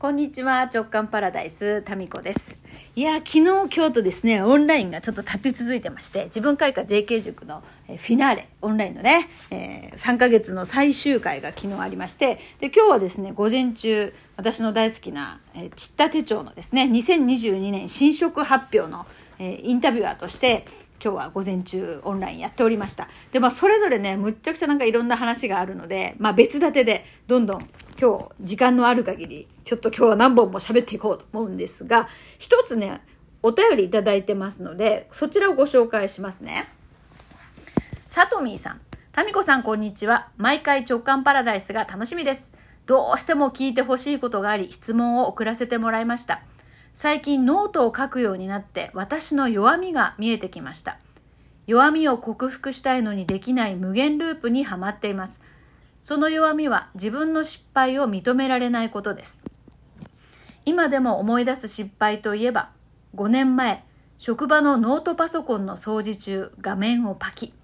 こんにちは、直感パラダイス、タミコです。いや、昨日、今日とですね、オンラインがちょっと立て続いてまして、自分開花 JK 塾のフィナーレ、オンラインのね、えー、3ヶ月の最終回が昨日ありまして、で、今日はですね、午前中、私の大好きな、えー、ちった手帳のですね、2022年新色発表の、えー、インタビュアーとして、今日は午前中オンラインやっておりました。で、まあ、それぞれね、むっちゃくちゃなんかいろんな話があるので、まあ、別立てで、どんどん今日、時間のある限り、ちょっと今日は何本も喋っていこうと思うんですが、一つね、お便りいただいてますので、そちらをご紹介しますね。さとみーさん。タミコさん、こんにちは。毎回直感パラダイスが楽しみです。どうしても聞いてほしいことがあり、質問を送らせてもらいました。最近ノートを書くようになって私の弱みが見えてきました。弱みを克服したいのにできない無限ループにはまっています。その弱みは自分の失敗を認められないことです。今でも思い出す失敗といえば、5年前、職場のノートパソコンの掃除中、画面をパキ。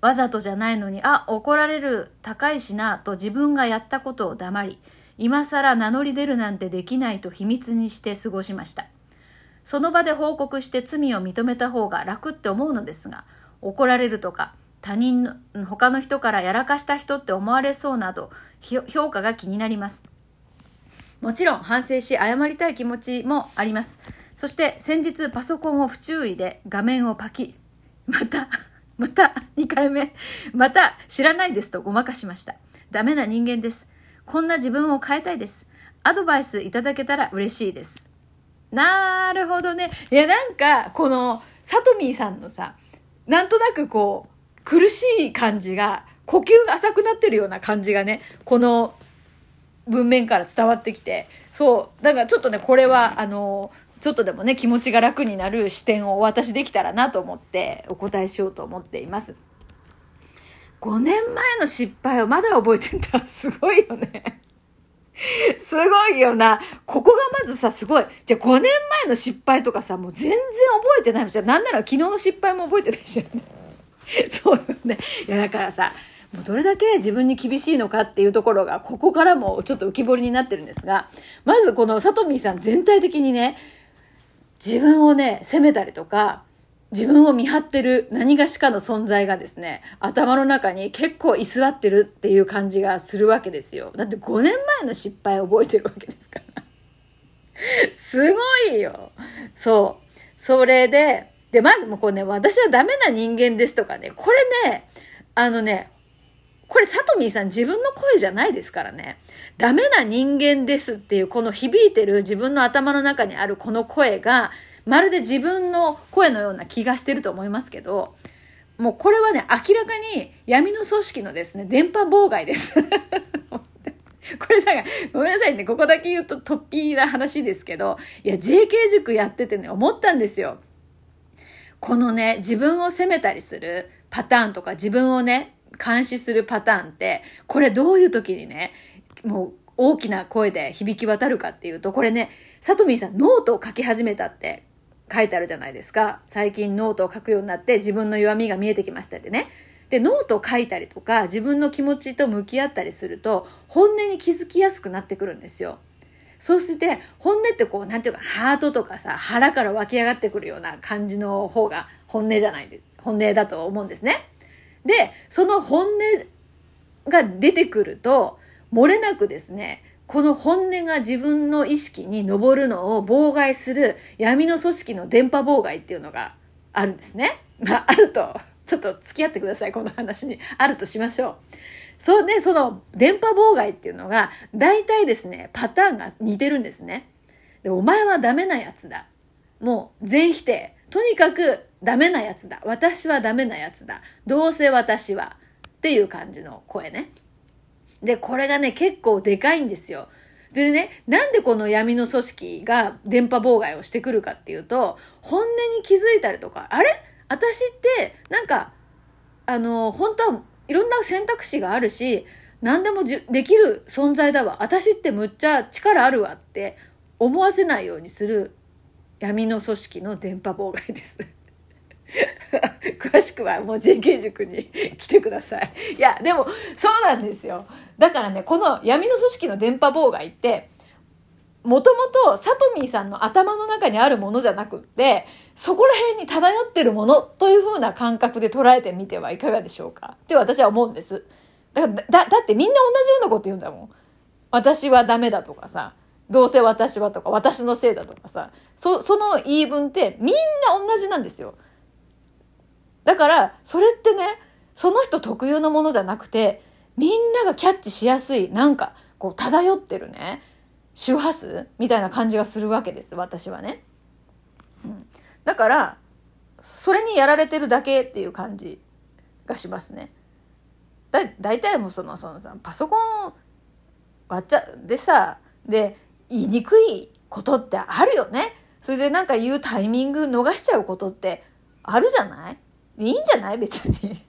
わざとじゃないのに、あ、怒られる、高いしな、と自分がやったことを黙り、今更名乗り出るなんてできないと秘密にして過ごしました。その場で報告して罪を認めた方が楽って思うのですが、怒られるとか、他人の、他の人からやらかした人って思われそうなど、評価が気になります。もちろん反省し謝りたい気持ちもあります。そして先日パソコンを不注意で画面をパキ。また、また2回目。また知らないですとごまかしました。ダメな人間です。こんな自分を変えたいです。アドバイスいただけたら嬉しいです。なるほどね。いや、なんか、この、サトミーさんのさ、なんとなくこう、苦しい感じが、呼吸が浅くなってるような感じがね、この文面から伝わってきて、そう、だからちょっとね、これは、あの、ちょっとでもね、気持ちが楽になる視点をお渡しできたらなと思ってお答えしようと思っています。5年前の失敗をまだ覚えてんだ。すごいよね。すごいよな。ここがまずさ、すごい。じゃあ5年前の失敗とかさ、もう全然覚えてないじゃん。なんなら昨日の失敗も覚えてないじゃん。そうよね。いや、だからさ、もうどれだけ自分に厳しいのかっていうところが、ここからもちょっと浮き彫りになってるんですが、まずこのさとみさん全体的にね、自分をね、責めたりとか、自分を見張ってる何がしかの存在がですね、頭の中に結構居座ってるっていう感じがするわけですよ。だって5年前の失敗を覚えてるわけですから。すごいよ。そう。それで、で、まずもうこうね、私はダメな人間ですとかね、これね、あのね、これ、さとみーさん自分の声じゃないですからね。ダメな人間ですっていう、この響いてる自分の頭の中にあるこの声が、まるで自分の声のような気がしてると思いますけど、もうこれはね、明らかに闇の組織のですね、電波妨害です。これさ、ごめんなさいね、ここだけ言うと突飛な話ですけど、いや、JK 塾やっててね、思ったんですよ。このね、自分を責めたりするパターンとか、自分をね、監視するパターンって、これどういう時にね、もう大きな声で響き渡るかっていうと、これね、さとみーさんノートを書き始めたって書いてあるじゃないですか。最近ノートを書くようになって自分の弱みが見えてきましたってね。で、ノートを書いたりとか自分の気持ちと向き合ったりすると本音に気づきやすくなってくるんですよ。そうして本音ってこう、なんていうかハートとかさ、腹から湧き上がってくるような感じの方が本音じゃないです。本音だと思うんですね。で、その本音が出てくると、漏れなくですね、この本音が自分の意識に上るのを妨害する闇の組織の電波妨害っていうのがあるんですね。まあ、あると、ちょっと付き合ってください、この話に。あるとしましょう。そうね、その電波妨害っていうのが、大体ですね、パターンが似てるんですね。で、お前はダメなやつだ。もう全否定。とにかくダメなやつだ。私はダメなやつだ。どうせ私は。っていう感じの声ね。で、これがね、結構でかいんですよ。でね、なんでこの闇の組織が電波妨害をしてくるかっていうと、本音に気づいたりとか、あれ？私って、なんか、あの、本当はいろんな選択肢があるし、何でもできる存在だわ。私ってむっちゃ力あるわって思わせないようにする闇の組織の電波妨害です。詳しくはもう JK 塾に来てください。いや、でも、そうなんですよ。だからね、この闇の組織の電波妨害って、もともとさとみーさんの頭の中にあるものじゃなくって、そこら辺に漂ってるものという風な感覚で捉えてみてはいかがでしょうかって私は思うんです。だだ、だってみんな同じようなこと言うんだもん。私はダメだとかさ、どうせ私はとか、私のせいだとかさ、そ、その言い分ってみんな同じなんですよ。だから、それってね、その人特有のものじゃなくて、みんながキャッチしやすい、なんか、こう、漂ってるね、周波数みたいな感じがするわけです、私はね。うん。だから、それにやられてるだけっていう感じがしますね。だ、大体もうその、そのさ、パソコン割っちゃ、でさ、で、言いにくいことってあるよね。それでなんか言うタイミング逃しちゃうことってあるじゃない？いいんじゃない？別に。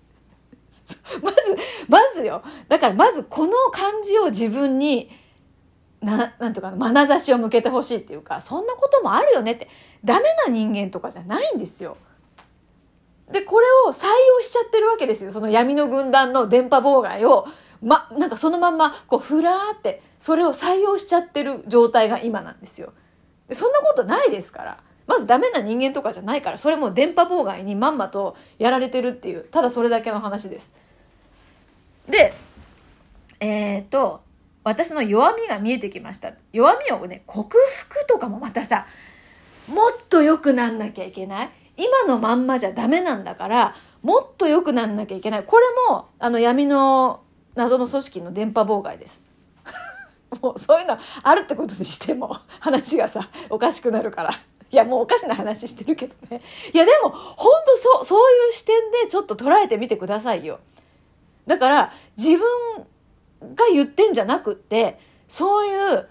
まず、まずよ。だからまずこの感じを自分に、な、なんとか、眼差しを向けてほしいっていうか、そんなこともあるよねって、ダメな人間とかじゃないんですよ。で、これを採用しちゃってるわけですよ。その闇の軍団の電波妨害を、ま、なんかそのまんま、こう、ふらーって、それを採用しちゃってる状態が今なんですよ。そんなことないですから。まずダメな人間とかじゃないから、それも電波妨害にまんまとやられてるっていう、ただそれだけの話です。で、えっ、と、私の弱みが見えてきました。弱みをね、克服とかもまたさ、もっと良くなんなきゃいけない今のまんまじゃダメなんだから、もっと良くなんなきゃいけない。これも、あの闇の謎の組織の電波妨害です。もうそういうのあるってことにしても話がさ、おかしくなるから。いや、もうおかしな話してるけどね。いや、でも、ほんとそう、そういう視点でちょっと捉えてみてくださいよ。だから、自分が言ってんじゃなくって、そういう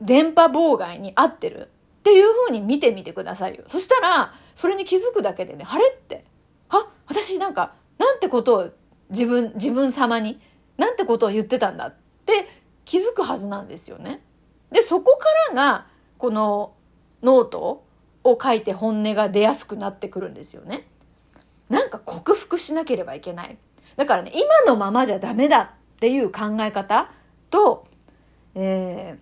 電波妨害に合ってるっていう風に見てみてくださいよ。そしたら、それに気づくだけでね、晴れって。あ、私なんか、なんてことを自分、自分様に、なんてことを言ってたんだって気づくはずなんですよね。で、そこからが、このノートを書いて本音が出やすくなってくるんですよね。なんか克服しなければいけない。だからね、今のままじゃダメだっていう考え方と、え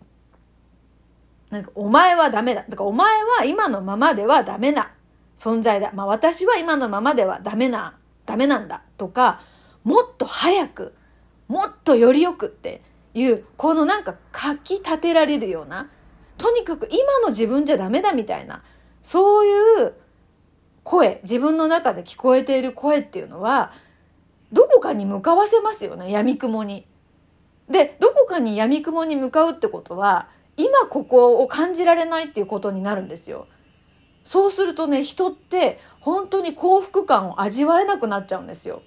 ー、なんかお前はダメだ。だからお前は今のままではダメな存在だ。まあ私は今のままではダメな、ダメなんだとか、もっと早く、もっとよりよくっていう、このなんか書き立てられるような、とにかく今の自分じゃダメだみたいな、そういう声、自分の中で聞こえている声っていうのは、どこかに向かわせますよね、闇雲に。で、どこかに闇雲に向かうってことは、今ここを感じられないっていうことになるんですよ。そうするとね、人って本当に幸福感を味わえなくなっちゃうんですよ。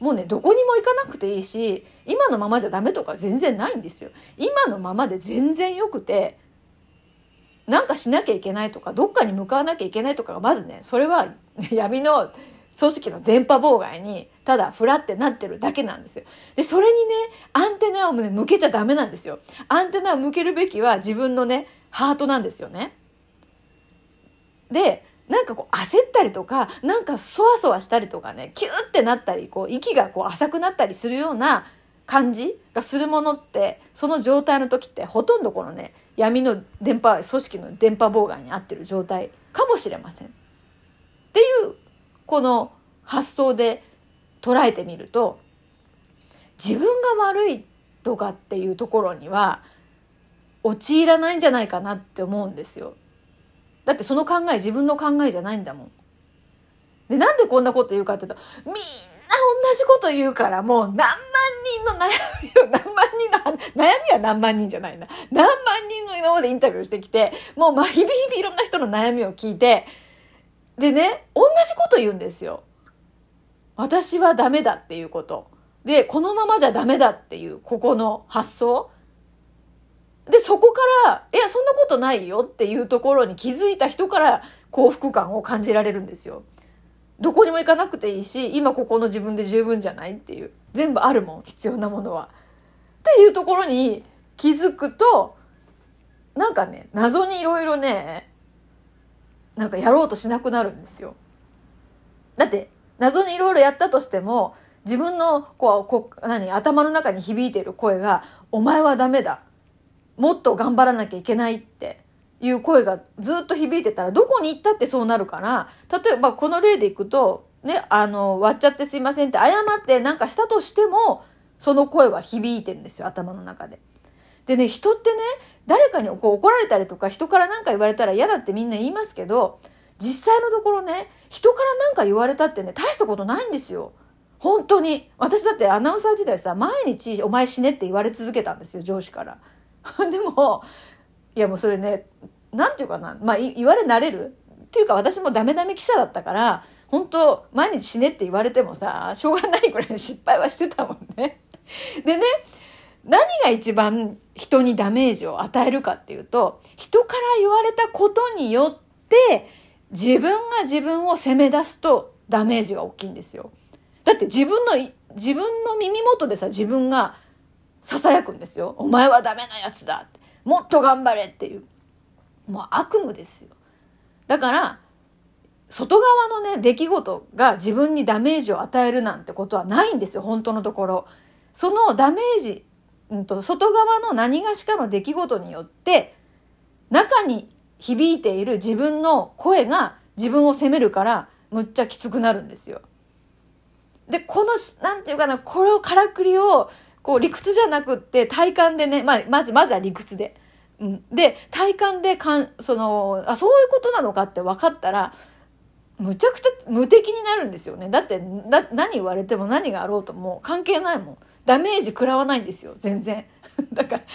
もうね、どこにも行かなくていいし、今のままじゃダメとか全然ないんですよ。今のままで全然良くて、なんかしなきゃいけないとか、どっかに向かわなきゃいけないとかが、まずね、それは闇の組織の電波妨害に、ただフラってなってるだけなんですよ。で、それにね、アンテナを、向けちゃダメなんですよ。アンテナを向けるべきは自分のね、ハートなんですよね。で、なんかこう焦ったりとか、なんかそわそわしたりとかね、キューってなったり、こう息がこう浅くなったりするような感じがするものって、その状態の時ってほとんどこのね、闇の電波、組織の電波妨害に遭ってる状態かもしれません。っていう、この発想で捉えてみると、自分が悪いとかっていうところには、陥らないんじゃないかなって思うんですよ。だってその考え自分の考えじゃないんだもん。で、なんでこんなこと言うかっていうと、みんな同じこと言うから、もう何万人の悩みを、何万人の、悩みは何万人じゃないな。何万人の今までインタビューしてきて、もうまあ日々日々いろんな人の悩みを聞いて、でね、同じこと言うんですよ。私はダメだっていうこと。で、このままじゃダメだっていう、ここの発想。で、そこから、いや、そんなことないよっていうところに気づいた人から幸福感を感じられるんですよ。どこにも行かなくていいし、今ここの自分で十分じゃないっていう。全部あるもん、必要なものは。っていうところに気づくと、なんかね、謎にいろいろね、なんかやろうとしなくなるんですよ。だって、謎にいろいろやったとしても、自分のこうこう何頭の中に響いている声が「お前はダメだ」もっと頑張らなきゃいけないっていう声がずっと響いてたら、どこに行ったってそうなるから、例えばこの例でいくと、ね、あの、割っちゃってすいませんって謝ってなんかしたとしても、その声は響いてるんですよ、頭の中で。でね、人ってね、誰かにこう怒られたりとか、人から何か言われたら嫌だってみんな言いますけど、実際のところね、人から何か言われたってね、大したことないんですよ。本当に。私だってアナウンサー時代さ、毎日お前死ねって言われ続けたんですよ、上司から。でも、いやもうそれね、なんていうかな、まあ言われ慣れる？っていうか私もダメダメ記者だったから、本当毎日死ねって言われてもさ、しょうがないぐらい失敗はしてたもんね。でね、何が一番人にダメージを与えるかっていうと、人から言われたことによって、自分が自分を責め出すとダメージが大きいんですよ。だって自分の、自分の耳元でさ、自分が囁くんですよ。お前はダメなやつだって。もっと頑張れっていう。もう悪夢ですよ。だから、外側のね、出来事が自分にダメージを与えるなんてことはないんですよ、本当のところ。そのダメージ、うんと、外側の何がしかの出来事によって、中に響いている自分の声が自分を責めるから、むっちゃきつくなるんですよ。で、この、なんていうかな、これをからくりを、こう理屈じゃなくって体感でね、まあ、まず、まずは理屈で。うん、で、体感でかん、その、あ、そういうことなのかって分かったら、むちゃくちゃ無敵になるんですよね。だって、何言われても何があろうとも関係ないもん。ダメージ食らわないんですよ、全然。だから、だか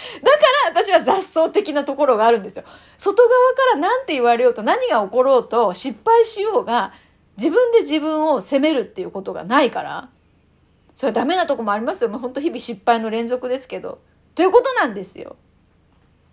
ら私は雑草的なところがあるんですよ。外側から何て言われようと何が起ころうと失敗しようが、自分で自分を責めるっていうことがないから、それはダメなとこもありますよ。もう本当日々失敗の連続ですけど。ということなんですよ。